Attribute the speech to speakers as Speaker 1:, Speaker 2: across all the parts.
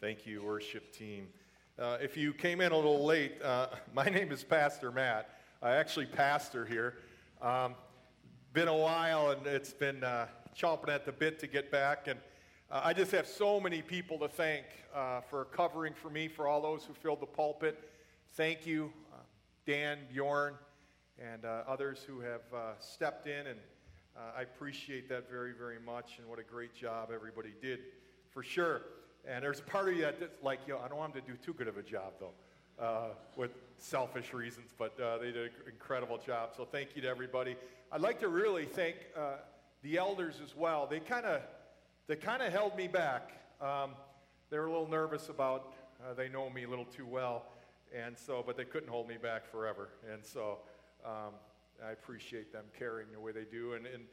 Speaker 1: Thank you, worship team. Uh, if you came in a little late, uh, my name is Pastor Matt. I actually pastor here. Um, been a while, and it's been uh, chomping at the bit to get back. And uh, I just have so many people to thank uh, for covering for me, for all those who filled the pulpit. Thank you, uh, Dan, Bjorn, and others who have stepped in. And I appreciate that very, very much. And what a great job everybody did, for sure. And there's a part of you that's like, yo, I don't want them to do too good of a job, though, uh, with selfish reasons, but uh, they did an incredible job. So thank you to everybody. I'd like to really thank uh, the elders as well. They kind of they kind of held me back. Um, they were a little nervous about, uh, they know me a little too well, and so, but they couldn't hold me back forever. And so um, I appreciate them carrying the way they do. And, and,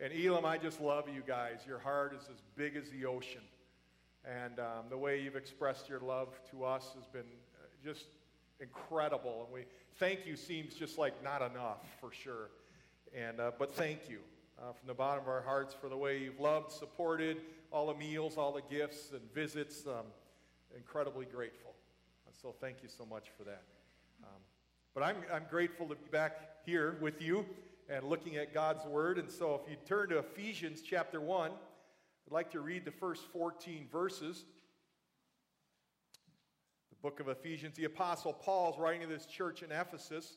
Speaker 1: and Elam, I just love you guys. Your heart is as big as the ocean. And um, the way you've expressed your love to us has been uh, just incredible. And we thank you seems just like not enough for sure. And uh, but thank you uh, from the bottom of our hearts for the way you've loved, supported all the meals, all the gifts and visits. Um, incredibly grateful. So thank you so much for that. Um, but I'm, I'm grateful to be back here with you and looking at God's Word. And so if you turn to Ephesians chapter 1, I'd like to read the first 14 verses. The book of Ephesians, the Apostle Paul is writing to this church in Ephesus.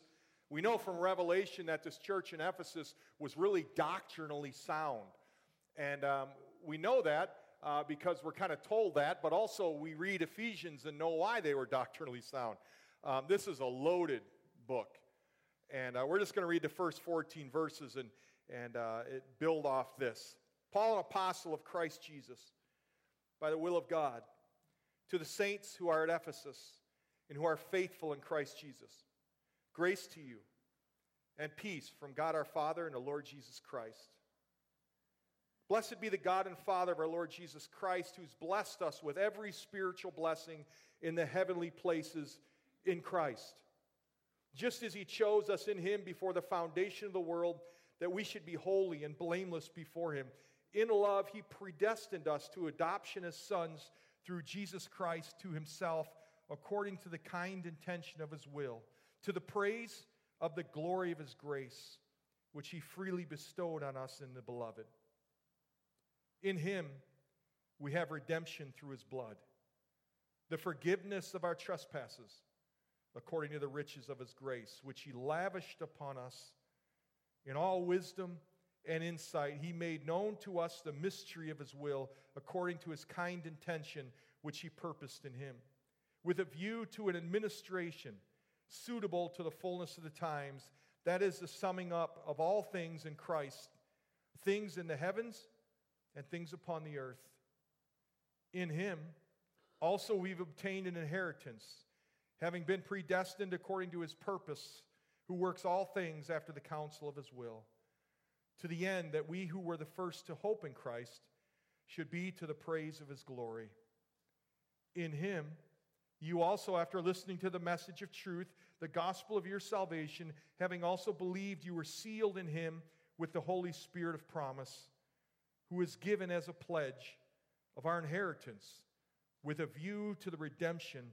Speaker 1: We know from Revelation that this church in Ephesus was really doctrinally sound. And um, we know that uh, because we're kind of told that, but also we read Ephesians and know why they were doctrinally sound. Um, this is a loaded book. And uh, we're just going to read the first 14 verses and, and uh, build off this. Paul, an apostle of Christ Jesus, by the will of God, to the saints who are at Ephesus and who are faithful in Christ Jesus. Grace to you and peace from God our Father and the Lord Jesus Christ. Blessed be the God and Father of our Lord Jesus Christ, who's blessed us with every spiritual blessing in the heavenly places in Christ. Just as he chose us in him before the foundation of the world, that we should be holy and blameless before him. In love, he predestined us to adoption as sons through Jesus Christ to himself, according to the kind intention of his will, to the praise of the glory of his grace, which he freely bestowed on us in the beloved. In him, we have redemption through his blood, the forgiveness of our trespasses, according to the riches of his grace, which he lavished upon us in all wisdom and insight, he made known to us the mystery of his will according to his kind intention, which he purposed in him, with a view to an administration suitable to the fullness of the times. That is the summing up of all things in Christ, things in the heavens and things upon the earth. In him also we've obtained an inheritance, having been predestined according to his purpose, who works all things after the counsel of his will to the end that we who were the first to hope in Christ should be to the praise of his glory. In him, you also, after listening to the message of truth, the gospel of your salvation, having also believed, you were sealed in him with the Holy Spirit of promise, who is given as a pledge of our inheritance with a view to the redemption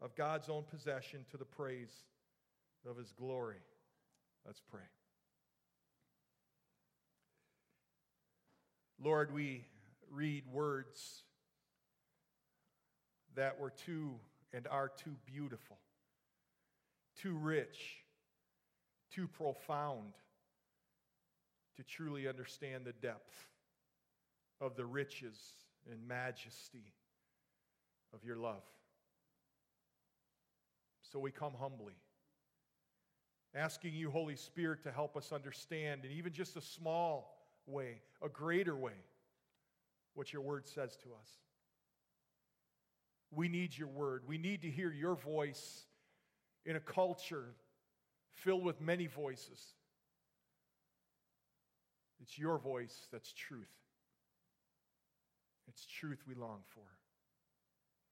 Speaker 1: of God's own possession to the praise of his glory. Let's pray. Lord, we read words that were too and are too beautiful, too rich, too profound to truly understand the depth of the riches and majesty of your love. So we come humbly, asking you, Holy Spirit, to help us understand, and even just a small way, a greater way, what your word says to us. We need your word. We need to hear your voice in a culture filled with many voices. It's your voice that's truth. It's truth we long for.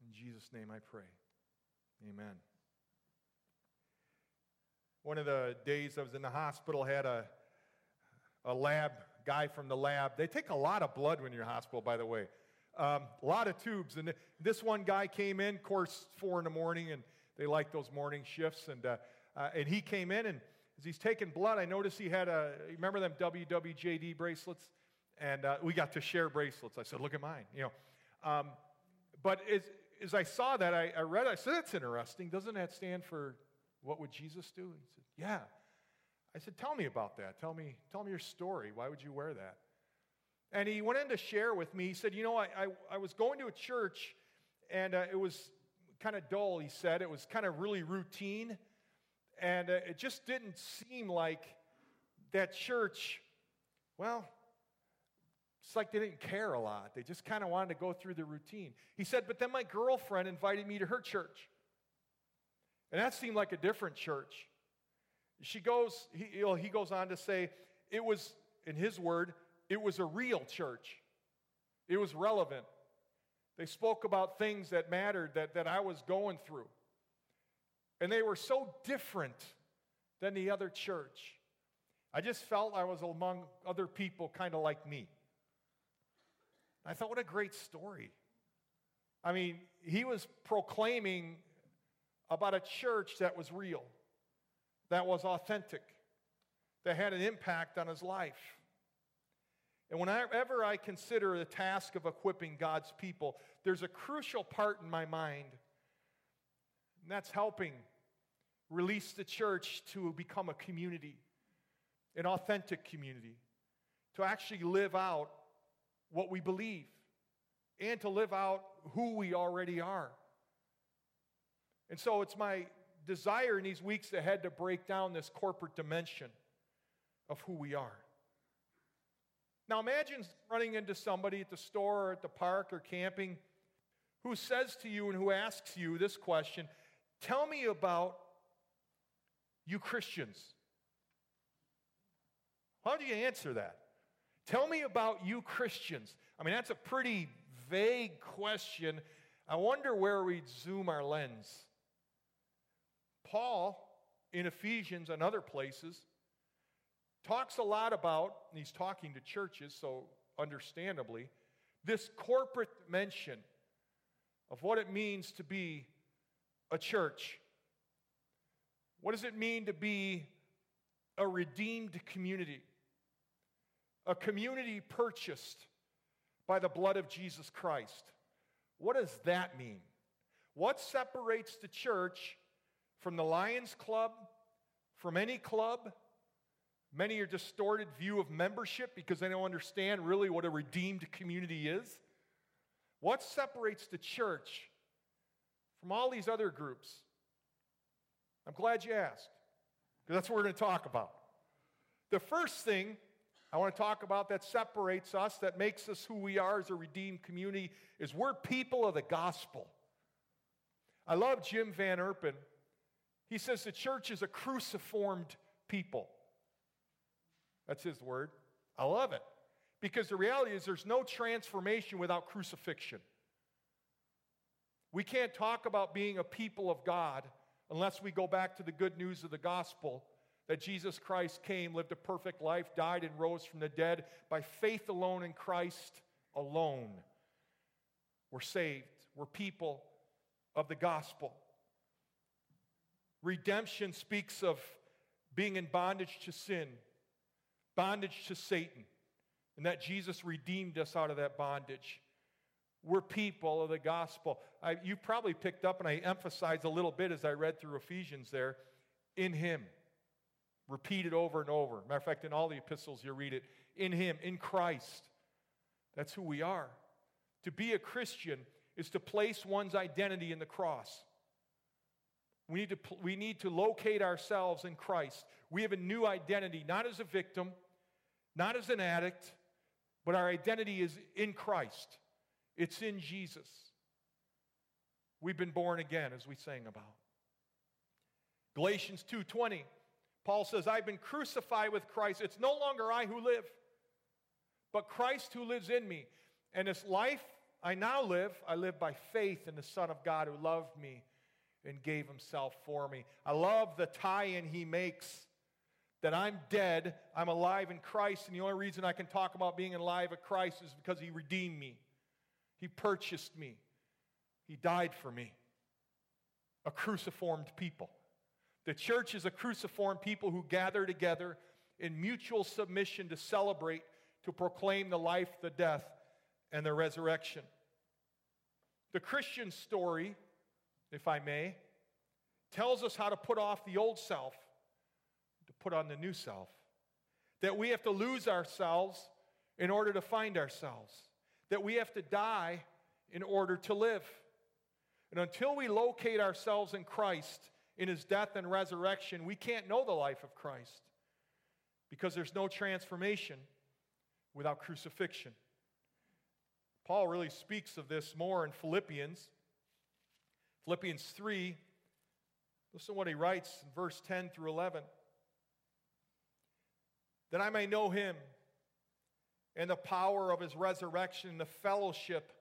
Speaker 1: In Jesus' name I pray. Amen. One of the days I was in the hospital had a, a lab guy from the lab. They take a lot of blood when you're in hospital, by the way. um, a lot of tubes. And this one guy came in, of course, four in the morning, and they like those morning shifts. And, uh, uh, and he came in, and as he's taking blood, I noticed he had a, remember them WWJD bracelets? And uh, we got to share bracelets. I said, look at mine, you know. Um, but as, as I saw that, I, I read, I said, that's interesting. Doesn't that stand for what would Jesus do? He said, yeah. I said, tell me about that. Tell me, tell me your story. Why would you wear that? And he went in to share with me. He said, You know, I, I, I was going to a church and uh, it was kind of dull, he said. It was kind of really routine. And uh, it just didn't seem like that church, well, it's like they didn't care a lot. They just kind of wanted to go through the routine. He said, But then my girlfriend invited me to her church. And that seemed like a different church. She goes, he, he goes on to say, it was, in his word, it was a real church. It was relevant. They spoke about things that mattered that, that I was going through. And they were so different than the other church. I just felt I was among other people kind of like me. I thought, what a great story. I mean, he was proclaiming about a church that was real, that was authentic, that had an impact on his life. And whenever I consider the task of equipping God's people, there's a crucial part in my mind, and that's helping release the church to become a community, an authentic community, to actually live out what we believe, and to live out who we already are. And so it's my desire in these weeks ahead to break down this corporate dimension of who we are. Now imagine running into somebody at the store or at the park or camping who says to you and who asks you this question Tell me about you Christians. How do you answer that? Tell me about you Christians. I mean, that's a pretty vague question. I wonder where we'd zoom our lens. Paul, in Ephesians and other places, talks a lot about, and he's talking to churches, so understandably, this corporate dimension of what it means to be a church. What does it mean to be a redeemed community? A community purchased by the blood of Jesus Christ. What does that mean? What separates the church from the Lions Club, from any club, Many are distorted view of membership because they don't understand really what a redeemed community is. What separates the church from all these other groups? I'm glad you asked, because that's what we're going to talk about. The first thing I want to talk about that separates us, that makes us who we are as a redeemed community, is we're people of the gospel. I love Jim Van Yperen. He says the church is a cruciformed people. That's his word. I love it. Because the reality is, there's no transformation without crucifixion. We can't talk about being a people of God unless we go back to the good news of the gospel that Jesus Christ came, lived a perfect life, died, and rose from the dead by faith alone in Christ alone. We're saved, we're people of the gospel. Redemption speaks of being in bondage to sin, bondage to Satan, and that Jesus redeemed us out of that bondage. We're people of the gospel. I, you probably picked up, and I emphasized a little bit as I read through Ephesians there, in Him. Repeated over and over. Matter of fact, in all the epistles you read it, in Him, in Christ. That's who we are. To be a Christian is to place one's identity in the cross. We need, to, we need to locate ourselves in Christ. We have a new identity, not as a victim, not as an addict, but our identity is in Christ. It's in Jesus. We've been born again, as we sang about. Galatians 2:20, Paul says, I've been crucified with Christ. It's no longer I who live, but Christ who lives in me. And this life I now live, I live by faith in the Son of God who loved me and gave himself for me. I love the tie in he makes that I'm dead, I'm alive in Christ, and the only reason I can talk about being alive in Christ is because He redeemed me. He purchased me. He died for me. A cruciformed people. The church is a cruciform people who gather together in mutual submission to celebrate, to proclaim the life, the death, and the resurrection. The Christian story, if I may, tells us how to put off the old self to put on the new self. That we have to lose ourselves in order to find ourselves. That we have to die in order to live. And until we locate ourselves in Christ, in his death and resurrection, we can't know the life of Christ because there's no transformation without crucifixion. Paul really speaks of this more in Philippians. Philippians 3, listen to what he writes in verse 10 through 11. That I may know him and the power of his resurrection, and the fellowship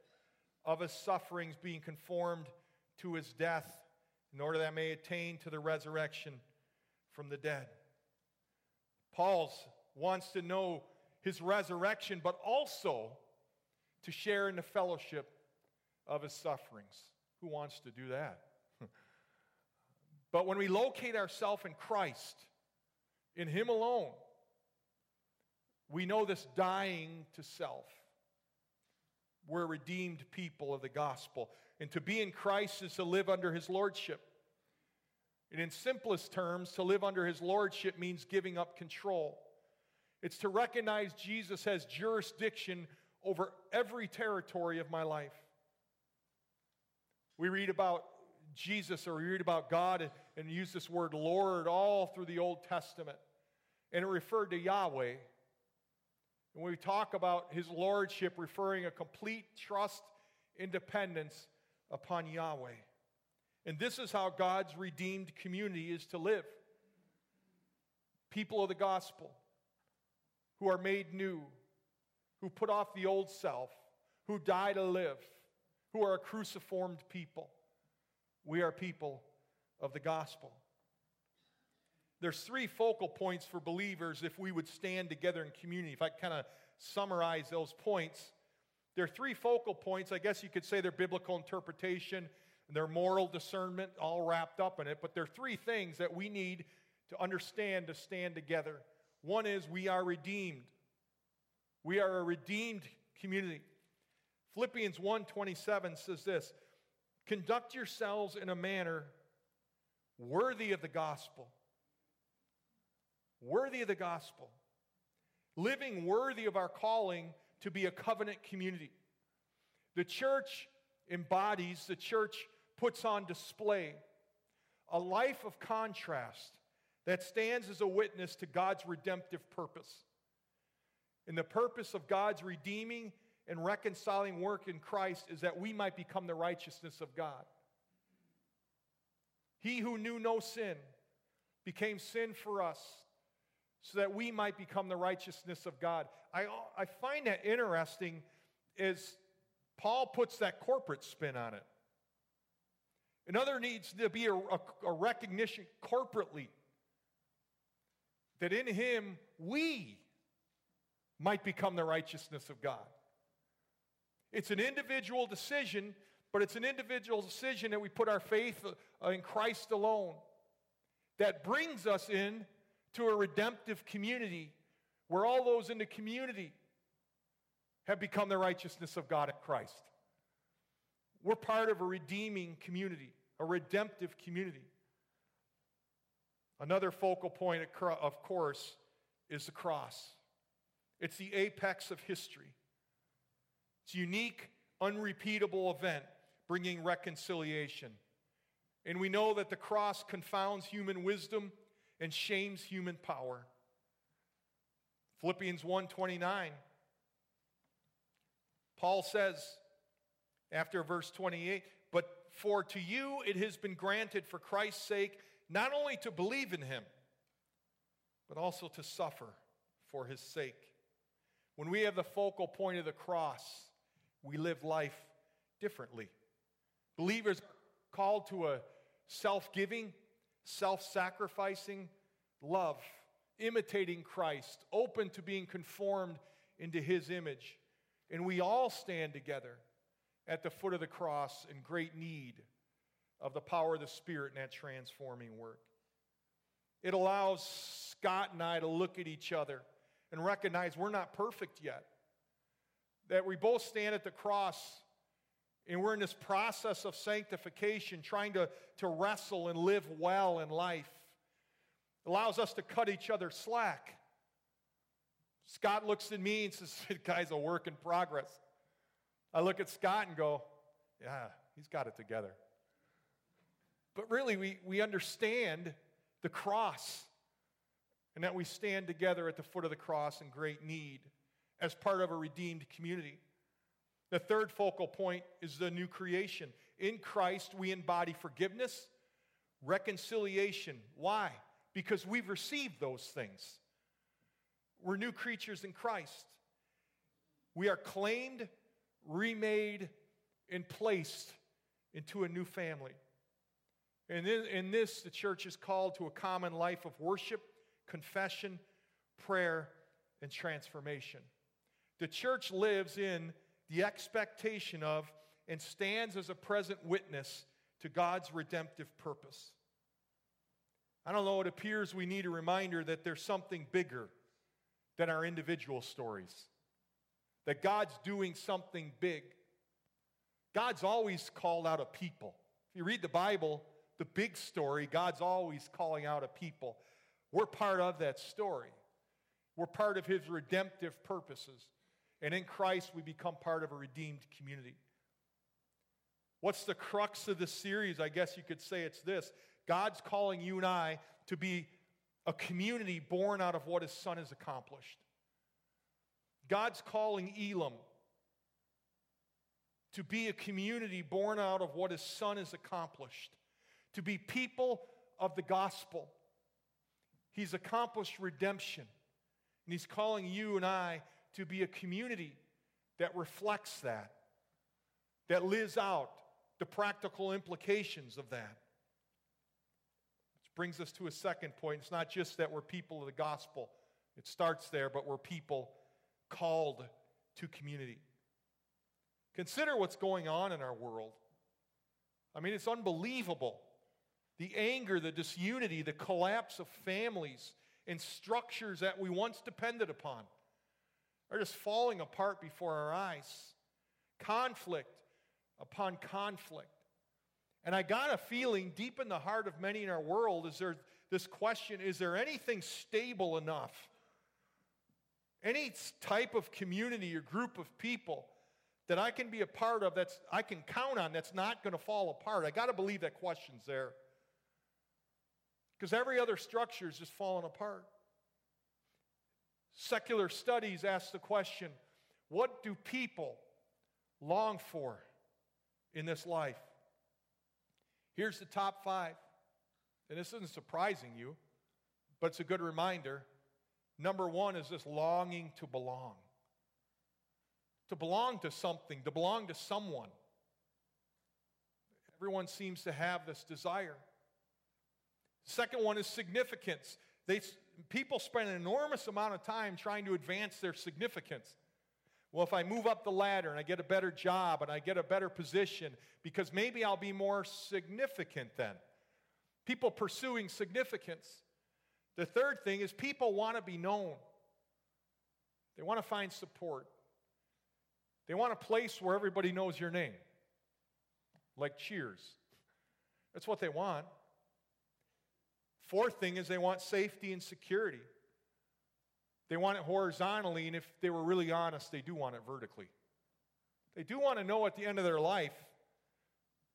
Speaker 1: of his sufferings, being conformed to his death, in order that I may attain to the resurrection from the dead. Paul wants to know his resurrection, but also to share in the fellowship of his sufferings. Who wants to do that? but when we locate ourselves in Christ, in him alone, we know this dying to self. We're redeemed people of the gospel. And to be in Christ is to live under his lordship. And in simplest terms, to live under his lordship means giving up control. It's to recognize Jesus has jurisdiction over every territory of my life. We read about Jesus or we read about God and, and use this word Lord all through the Old Testament. And it referred to Yahweh. And when we talk about his lordship, referring a complete trust, independence upon Yahweh. And this is how God's redeemed community is to live. People of the gospel who are made new, who put off the old self, who die to live, who are a cruciformed people. We are people of the gospel. There's three focal points for believers if we would stand together in community. If I kind of summarize those points, there are three focal points. I guess you could say they're biblical interpretation and their moral discernment all wrapped up in it, but there are three things that we need to understand to stand together. One is we are redeemed. We are a redeemed community. Philippians 1:27 says this, "Conduct yourselves in a manner worthy of the gospel." worthy of the gospel, living worthy of our calling to be a covenant community. The church embodies, the church puts on display a life of contrast that stands as a witness to God's redemptive purpose. And the purpose of God's redeeming and reconciling work in Christ is that we might become the righteousness of God. He who knew no sin became sin for us so that we might become the righteousness of God. I, I find that interesting is Paul puts that corporate spin on it. Another needs to be a, a, a recognition corporately that in him we might become the righteousness of God. It's an individual decision, but it's an individual decision that we put our faith uh, in Christ alone that brings us in to a redemptive community where all those in the community have become the righteousness of God in Christ. We're part of a redeeming community, a redemptive community. Another focal point, of course, is the cross. It's the apex of history. It's a unique, unrepeatable event bringing reconciliation. And we know that the cross confounds human wisdom and shames human power. Philippians 1:29 Paul says after verse 28, but for to you it has been granted for Christ's sake not only to believe in him but also to suffer for his sake. When we have the focal point of the cross, we live life differently. Believers called to a self-giving self sacrificing love, imitating Christ, open to being conformed into his image. And we all stand together at the foot of the cross in great need of the power of the Spirit in that transforming work. It allows Scott and I to look at each other and recognize we're not perfect yet. That we both stand at the cross and we're in this process of sanctification, trying to, to wrestle and live well in life. It allows us to cut each other slack. Scott looks at me and says, Guy's a work in progress. I look at Scott and go, Yeah, he's got it together. But really, we, we understand the cross and that we stand together at the foot of the cross in great need as part of a redeemed community. The third focal point is the new creation. In Christ, we embody forgiveness, reconciliation. Why? Because we've received those things. We're new creatures in Christ. We are claimed, remade, and placed into a new family. And in, this, the church is called to a common life of worship, confession, prayer, and transformation. The church lives in the expectation of and stands as a present witness to God's redemptive purpose. I don't know, it appears we need a reminder that there's something bigger than our individual stories, that God's doing something big. God's always called out a people. If you read the Bible, the big story, God's always calling out a people. We're part of that story. We're part of his redemptive purposes. And in Christ, we become part of a redeemed community. What's the crux of this series? I guess you could say it's this God's calling you and I to be a community born out of what his son has accomplished. God's calling Elam to be a community born out of what his son has accomplished, to be people of the gospel. He's accomplished redemption, and he's calling you and I to be a community that reflects that, that lives out the practical implications of that. Which brings us to a second point. It's not just that we're people of the gospel, it starts there, but we're people called to community. Consider what's going on in our world. I mean, it's unbelievable. The anger, the disunity, the collapse of families and structures that we once depended upon are just falling apart before our eyes. Conflict upon conflict. And I got a feeling deep in the heart of many in our world is there this question is there anything stable enough? Any type of community or group of people that I can be a part of that's I can count on that's not going to fall apart? I got to believe that question's there. Because every other structure is just falling apart. Secular studies ask the question what do people long for in this life? Here's the top five. And this isn't surprising you, but it's a good reminder. Number one is this longing to belong. To belong to something, to belong to someone. Everyone seems to have this desire. Second one is significance. They, people spend an enormous amount of time trying to advance their significance. Well, if I move up the ladder and I get a better job and I get a better position, because maybe I'll be more significant then. People pursuing significance. The third thing is people want to be known, they want to find support, they want a place where everybody knows your name, like cheers. That's what they want. Fourth thing is they want safety and security. They want it horizontally, and if they were really honest, they do want it vertically. They do want to know at the end of their life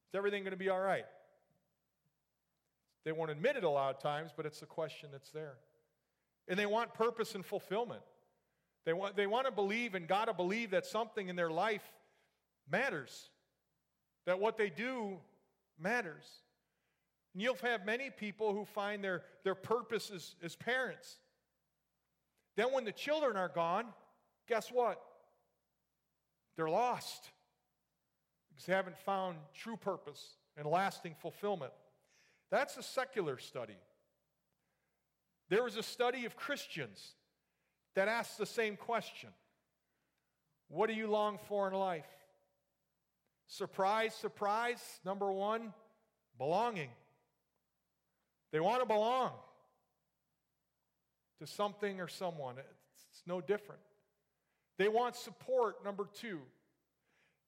Speaker 1: is everything going to be all right? They won't admit it a lot of times, but it's a question that's there. And they want purpose and fulfillment. They want, they want to believe and got to believe that something in their life matters, that what they do matters. And you'll have many people who find their, their purpose as, as parents. Then, when the children are gone, guess what? They're lost because they haven't found true purpose and lasting fulfillment. That's a secular study. There was a study of Christians that asked the same question What do you long for in life? Surprise, surprise. Number one, belonging. They want to belong to something or someone. It's no different. They want support, number two.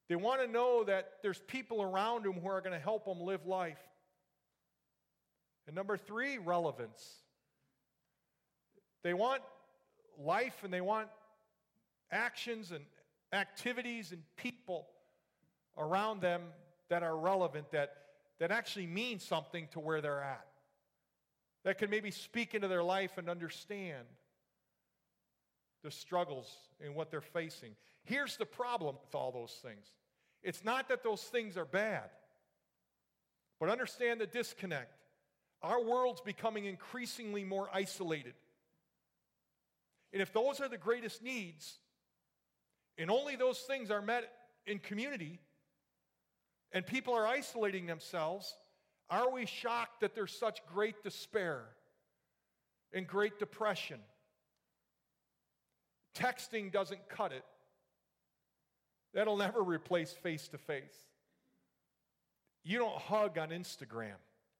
Speaker 1: They want to know that there's people around them who are going to help them live life. And number three, relevance. They want life and they want actions and activities and people around them that are relevant, that, that actually mean something to where they're at, that can maybe speak into their life and understand the struggles and what they're facing. Here's the problem with all those things it's not that those things are bad, but understand the disconnect. Our world's becoming increasingly more isolated. And if those are the greatest needs, and only those things are met in community, and people are isolating themselves, are we shocked that there's such great despair and great depression? Texting doesn't cut it. That'll never replace face to face. You don't hug on Instagram,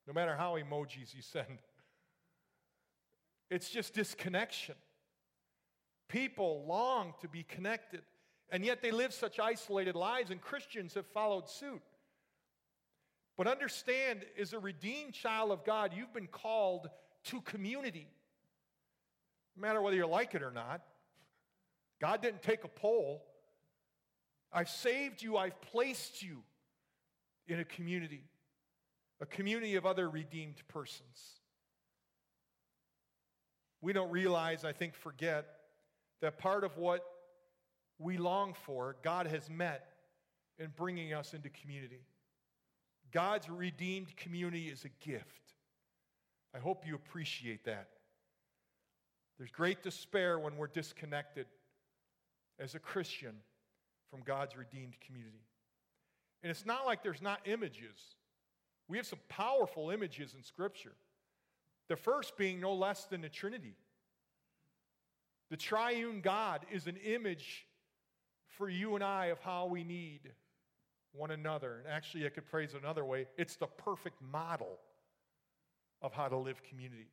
Speaker 1: no matter how emojis you send. It's just disconnection. People long to be connected, and yet they live such isolated lives, and Christians have followed suit. But understand, as a redeemed child of God, you've been called to community. No matter whether you like it or not. God didn't take a poll. I've saved you, I've placed you in a community, a community of other redeemed persons. We don't realize, I think, forget that part of what we long for, God has met in bringing us into community. God's redeemed community is a gift. I hope you appreciate that. There's great despair when we're disconnected as a Christian from God's redeemed community. And it's not like there's not images. We have some powerful images in Scripture. The first being no less than the Trinity. The triune God is an image for you and I of how we need one another. And actually, I could phrase it another way it's the perfect model of how to live community.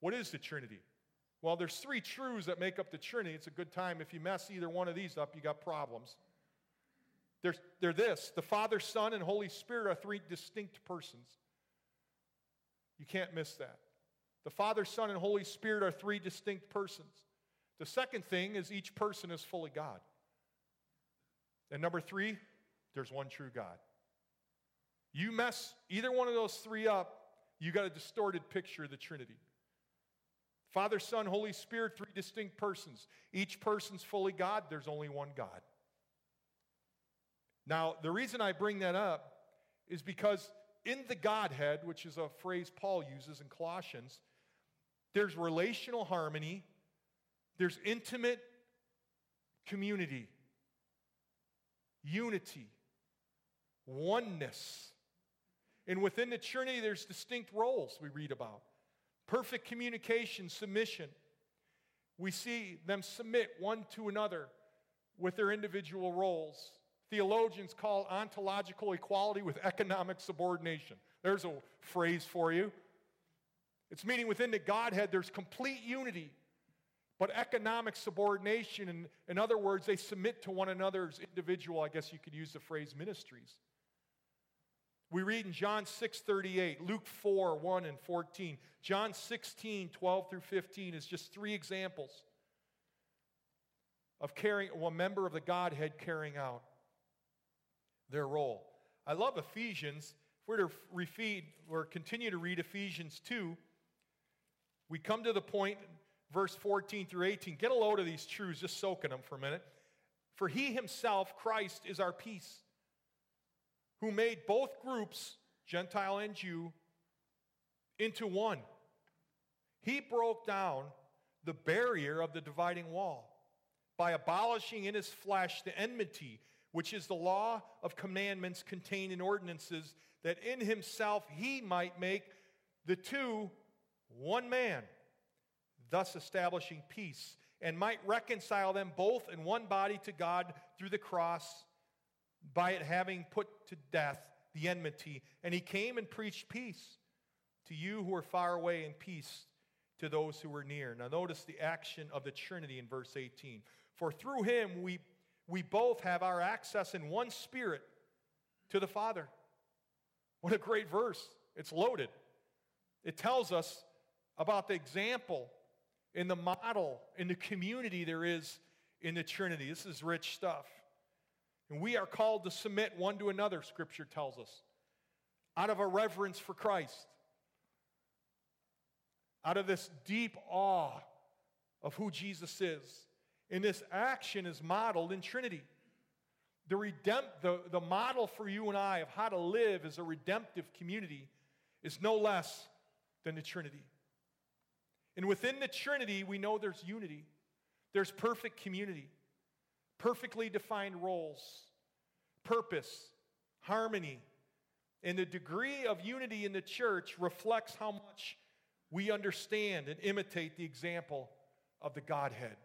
Speaker 1: What is the Trinity? Well, there's three truths that make up the Trinity. It's a good time. If you mess either one of these up, you got problems. There's, they're this the Father, Son, and Holy Spirit are three distinct persons. You can't miss that. The Father, Son, and Holy Spirit are three distinct persons. The second thing is each person is fully God. And number three, there's one true God. You mess either one of those three up, you got a distorted picture of the Trinity. Father, Son, Holy Spirit, three distinct persons. Each person's fully God, there's only one God. Now, the reason I bring that up is because in the Godhead, which is a phrase Paul uses in Colossians, there's relational harmony, there's intimate community, unity, oneness. And within the Trinity, there's distinct roles we read about perfect communication, submission. We see them submit one to another with their individual roles. Theologians call ontological equality with economic subordination. There's a phrase for you. It's meaning within the Godhead, there's complete unity but economic subordination, in, in other words, they submit to one another's individual, I guess you could use the phrase ministries. We read in John 6 38, Luke 4 1 and 14. John 16 12 through 15 is just three examples of carrying, a member of the Godhead carrying out their role. I love Ephesians. If we're to refeed or continue to read Ephesians 2, we come to the point verse 14 through 18. Get a load of these truths, just soak in them for a minute. For he himself, Christ, is our peace, who made both groups, Gentile and Jew, into one. He broke down the barrier of the dividing wall by abolishing in his flesh the enmity, which is the law of commandments contained in ordinances, that in himself he might make the two one man thus establishing peace, and might reconcile them both in one body to God through the cross, by it having put to death the enmity. And he came and preached peace to you who are far away and peace to those who are near. Now, notice the action of the Trinity in verse 18. For through him we, we both have our access in one spirit to the Father. What a great verse! It's loaded. It tells us about the example in the model, in the community there is in the Trinity. This is rich stuff. And we are called to submit one to another, Scripture tells us, out of a reverence for Christ, out of this deep awe of who Jesus is. And this action is modeled in Trinity. The, redempt, the, the model for you and I of how to live as a redemptive community is no less than the Trinity. And within the Trinity, we know there's unity, there's perfect community, perfectly defined roles, purpose, harmony. And the degree of unity in the church reflects how much we understand and imitate the example of the Godhead.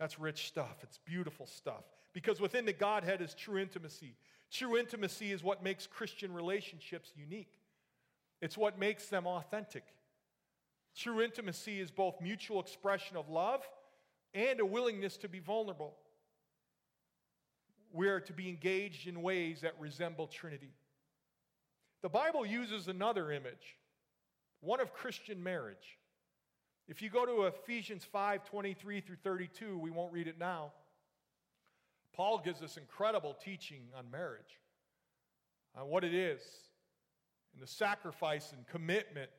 Speaker 1: That's rich stuff. It's beautiful stuff. Because within the Godhead is true intimacy. True intimacy is what makes Christian relationships unique, it's what makes them authentic. True intimacy is both mutual expression of love and a willingness to be vulnerable. We are to be engaged in ways that resemble Trinity. The Bible uses another image, one of Christian marriage. If you go to Ephesians 5 23 through 32, we won't read it now. Paul gives us incredible teaching on marriage, on what it is, and the sacrifice and commitment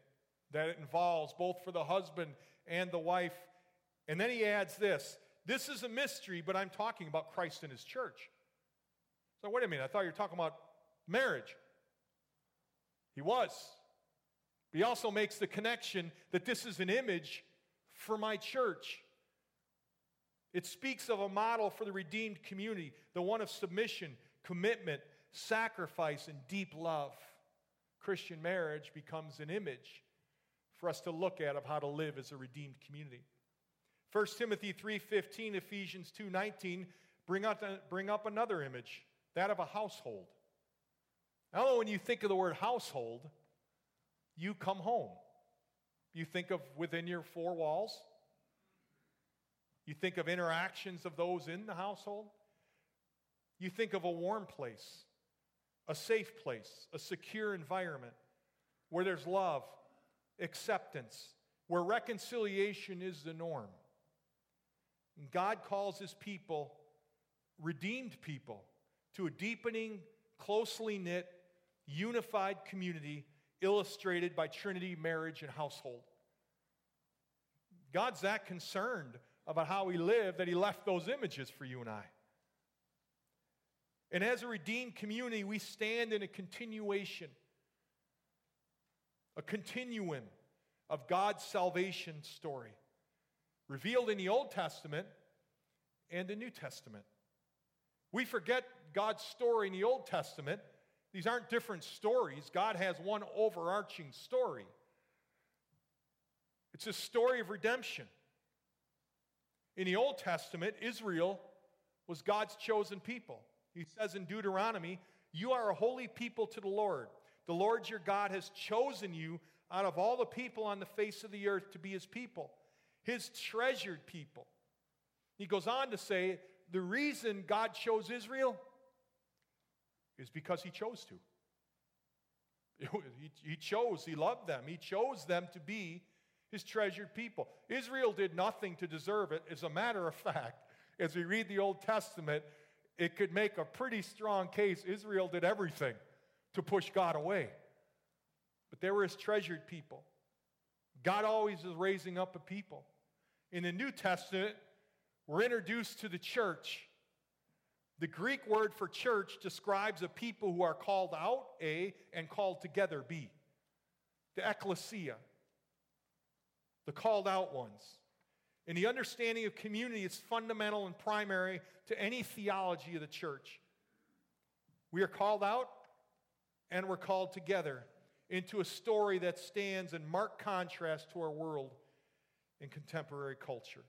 Speaker 1: that it involves, both for the husband and the wife. And then he adds this this is a mystery, but I'm talking about Christ and his church. So, wait a minute, I thought you were talking about marriage. He was. He also makes the connection that this is an image for my church. It speaks of a model for the redeemed community, the one of submission, commitment, sacrifice, and deep love. Christian marriage becomes an image for us to look at of how to live as a redeemed community. 1 Timothy 3:15, Ephesians 2:19 bring up, bring up another image, that of a household. Now, when you think of the word household, you come home. You think of within your four walls. You think of interactions of those in the household. You think of a warm place, a safe place, a secure environment where there's love, acceptance, where reconciliation is the norm. God calls his people, redeemed people, to a deepening, closely knit, unified community illustrated by Trinity marriage and household. God's that concerned about how we live that he left those images for you and I. And as a redeemed community, we stand in a continuation a continuum of God's salvation story, revealed in the Old Testament and the New Testament. We forget God's story in the Old Testament. These aren't different stories. God has one overarching story. It's a story of redemption. In the Old Testament, Israel was God's chosen people. He says in Deuteronomy, You are a holy people to the Lord. The Lord your God has chosen you out of all the people on the face of the earth to be his people, his treasured people. He goes on to say the reason God chose Israel is because he chose to. He, chose, he loved them, he chose them to be his treasured people. Israel did nothing to deserve it. As a matter of fact, as we read the Old Testament, it could make a pretty strong case Israel did everything to push God away. But they were his treasured people. God always is raising up a people. In the New Testament, we're introduced to the church. The Greek word for church describes a people who are called out, A, and called together, B. The ecclesia, the called out ones. And the understanding of community is fundamental and primary to any theology of the church. We are called out and we're called together into a story that stands in marked contrast to our world and contemporary culture.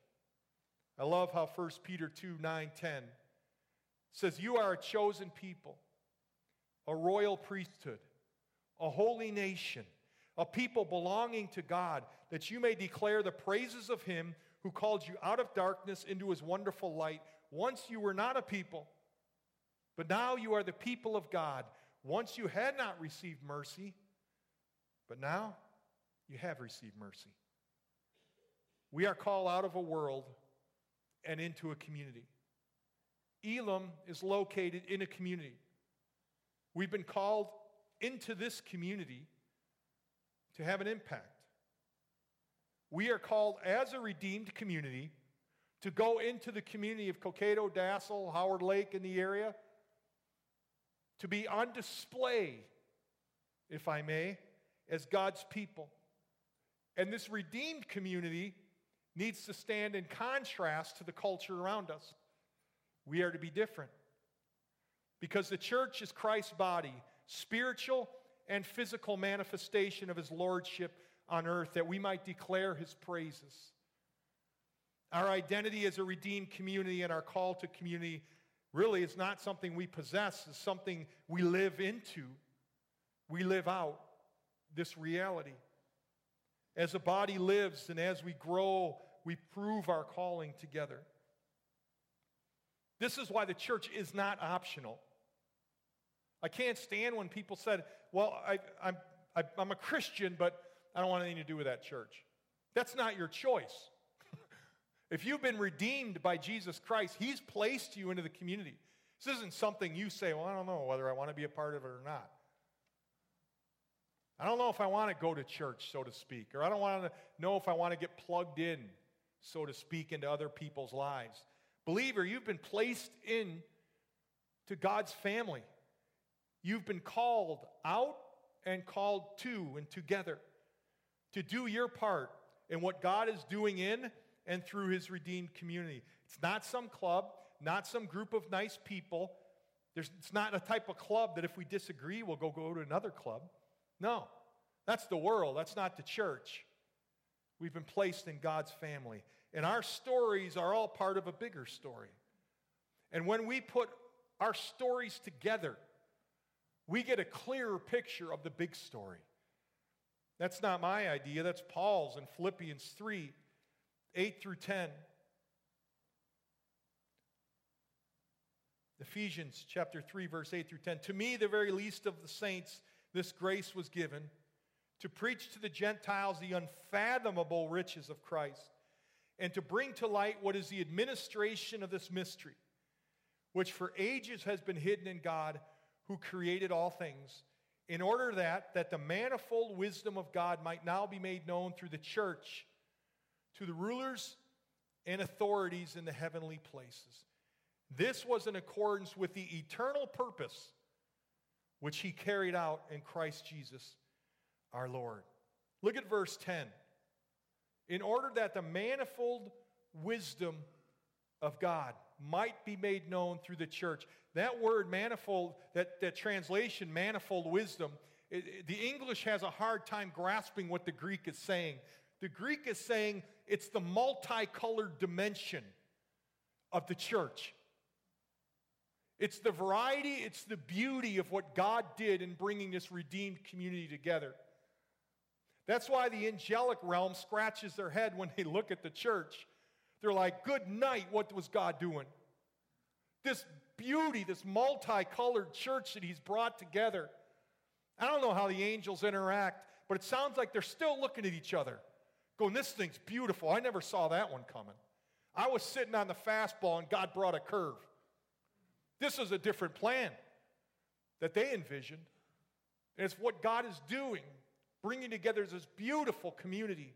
Speaker 1: I love how 1 Peter 2 9 10 says, You are a chosen people, a royal priesthood, a holy nation, a people belonging to God, that you may declare the praises of him who called you out of darkness into his wonderful light. Once you were not a people, but now you are the people of God. Once you had not received mercy, but now you have received mercy. We are called out of a world and into a community. Elam is located in a community. We've been called into this community to have an impact. We are called as a redeemed community to go into the community of Cokato, Dassel, Howard Lake in the area, to be on display, if I may, as God's people. And this redeemed community needs to stand in contrast to the culture around us. We are to be different. Because the church is Christ's body, spiritual and physical manifestation of his lordship on earth, that we might declare his praises. Our identity as a redeemed community and our call to community really is not something we possess, it's something we live into. We live out this reality. As a body lives and as we grow, we prove our calling together. This is why the church is not optional. I can't stand when people said, Well, I, I'm, I, I'm a Christian, but I don't want anything to do with that church. That's not your choice. if you've been redeemed by Jesus Christ, He's placed you into the community. This isn't something you say, Well, I don't know whether I want to be a part of it or not. I don't know if I want to go to church, so to speak, or I don't want to know if I want to get plugged in, so to speak, into other people's lives. Believer, you've been placed in to God's family. You've been called out and called to and together to do your part in what God is doing in and through his redeemed community. It's not some club, not some group of nice people. There's, it's not a type of club that if we disagree, we'll go go to another club. No, that's the world, that's not the church. We've been placed in God's family. And our stories are all part of a bigger story. And when we put our stories together, we get a clearer picture of the big story. That's not my idea, that's Paul's in Philippians 3 8 through 10. Ephesians chapter 3, verse 8 through 10. To me, the very least of the saints, this grace was given to preach to the Gentiles the unfathomable riches of Christ and to bring to light what is the administration of this mystery, which for ages has been hidden in God who created all things, in order that, that the manifold wisdom of God might now be made known through the church to the rulers and authorities in the heavenly places. This was in accordance with the eternal purpose which he carried out in Christ Jesus our Lord. Look at verse 10. In order that the manifold wisdom of God might be made known through the church. That word manifold, that, that translation, manifold wisdom, it, it, the English has a hard time grasping what the Greek is saying. The Greek is saying it's the multicolored dimension of the church. It's the variety, it's the beauty of what God did in bringing this redeemed community together. That's why the angelic realm scratches their head when they look at the church. They're like, Good night, what was God doing? This beauty, this multicolored church that He's brought together. I don't know how the angels interact, but it sounds like they're still looking at each other, going, This thing's beautiful. I never saw that one coming. I was sitting on the fastball and God brought a curve. This is a different plan that they envisioned. And it's what God is doing, bringing together this beautiful community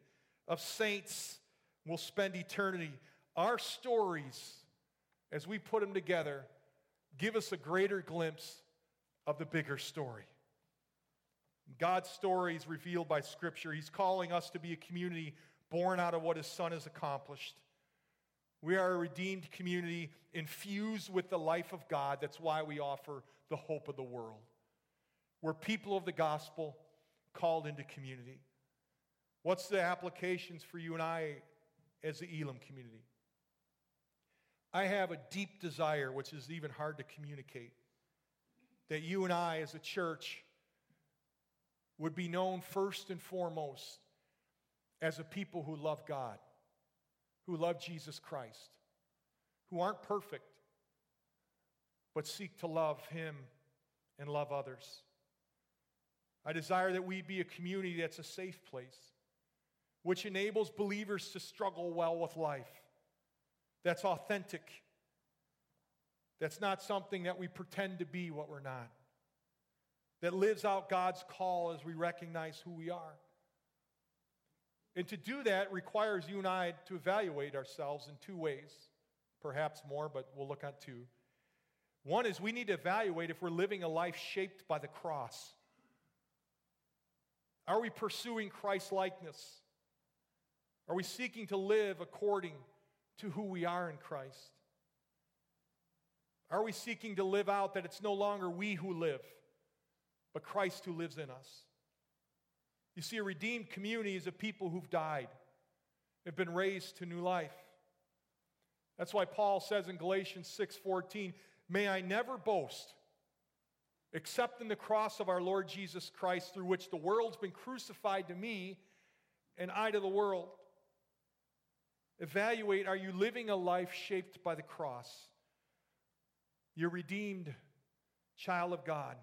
Speaker 1: of saints. We'll spend eternity. Our stories, as we put them together, give us a greater glimpse of the bigger story. God's story is revealed by Scripture. He's calling us to be a community born out of what His Son has accomplished. We are a redeemed community infused with the life of God. That's why we offer the hope of the world. We're people of the gospel called into community. What's the applications for you and I as the Elam community? I have a deep desire, which is even hard to communicate, that you and I as a church would be known first and foremost as a people who love God, who love Jesus Christ, who aren't perfect, but seek to love Him and love others. I desire that we be a community that's a safe place, which enables believers to struggle well with life, that's authentic, that's not something that we pretend to be what we're not, that lives out God's call as we recognize who we are. And to do that requires you and I to evaluate ourselves in two ways, perhaps more, but we'll look at two. One is we need to evaluate if we're living a life shaped by the cross. Are we pursuing Christ likeness? Are we seeking to live according to who we are in Christ? Are we seeking to live out that it's no longer we who live, but Christ who lives in us? You see, a redeemed community is a people who've died, have been raised to new life. That's why Paul says in Galatians 6:14, "May I never boast except in the cross of our Lord Jesus Christ, through which the world's been crucified to me and I to the world. Evaluate are you living a life shaped by the cross? You're redeemed child of God.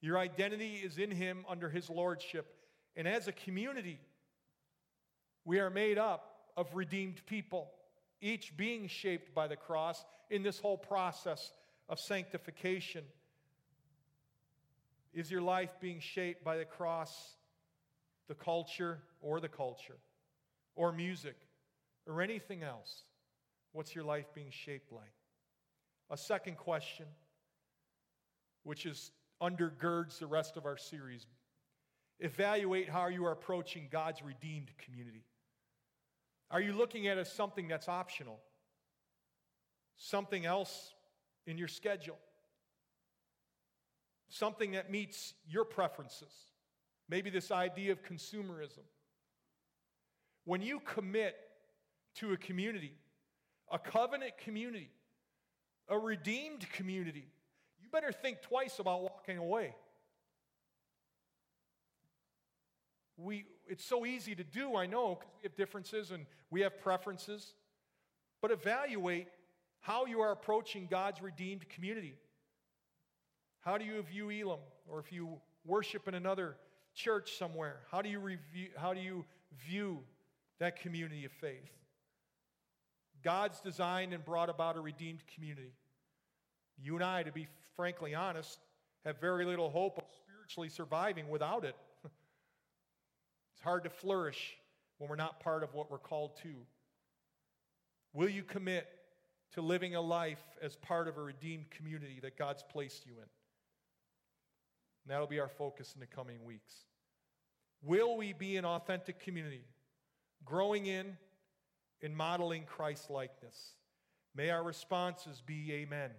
Speaker 1: Your identity is in Him under His lordship. And as a community, we are made up of redeemed people, each being shaped by the cross in this whole process of sanctification. Is your life being shaped by the cross, the culture, or the culture, or music, or anything else? What's your life being shaped like? A second question, which is undergirds the rest of our series. Evaluate how you are approaching God's redeemed community. Are you looking at it as something that's optional? Something else in your schedule? Something that meets your preferences. Maybe this idea of consumerism. When you commit to a community, a covenant community, a redeemed community, you better think twice about walking away. We, it's so easy to do, I know, because we have differences and we have preferences. But evaluate how you are approaching God's redeemed community. How do you view Elam? Or if you worship in another church somewhere, how do you, review, how do you view that community of faith? God's designed and brought about a redeemed community. You and I, to be frankly honest, have very little hope of spiritually surviving without it. it's hard to flourish when we're not part of what we're called to. Will you commit to living a life as part of a redeemed community that God's placed you in? And that'll be our focus in the coming weeks. Will we be an authentic community, growing in and modeling Christ likeness? May our responses be amen.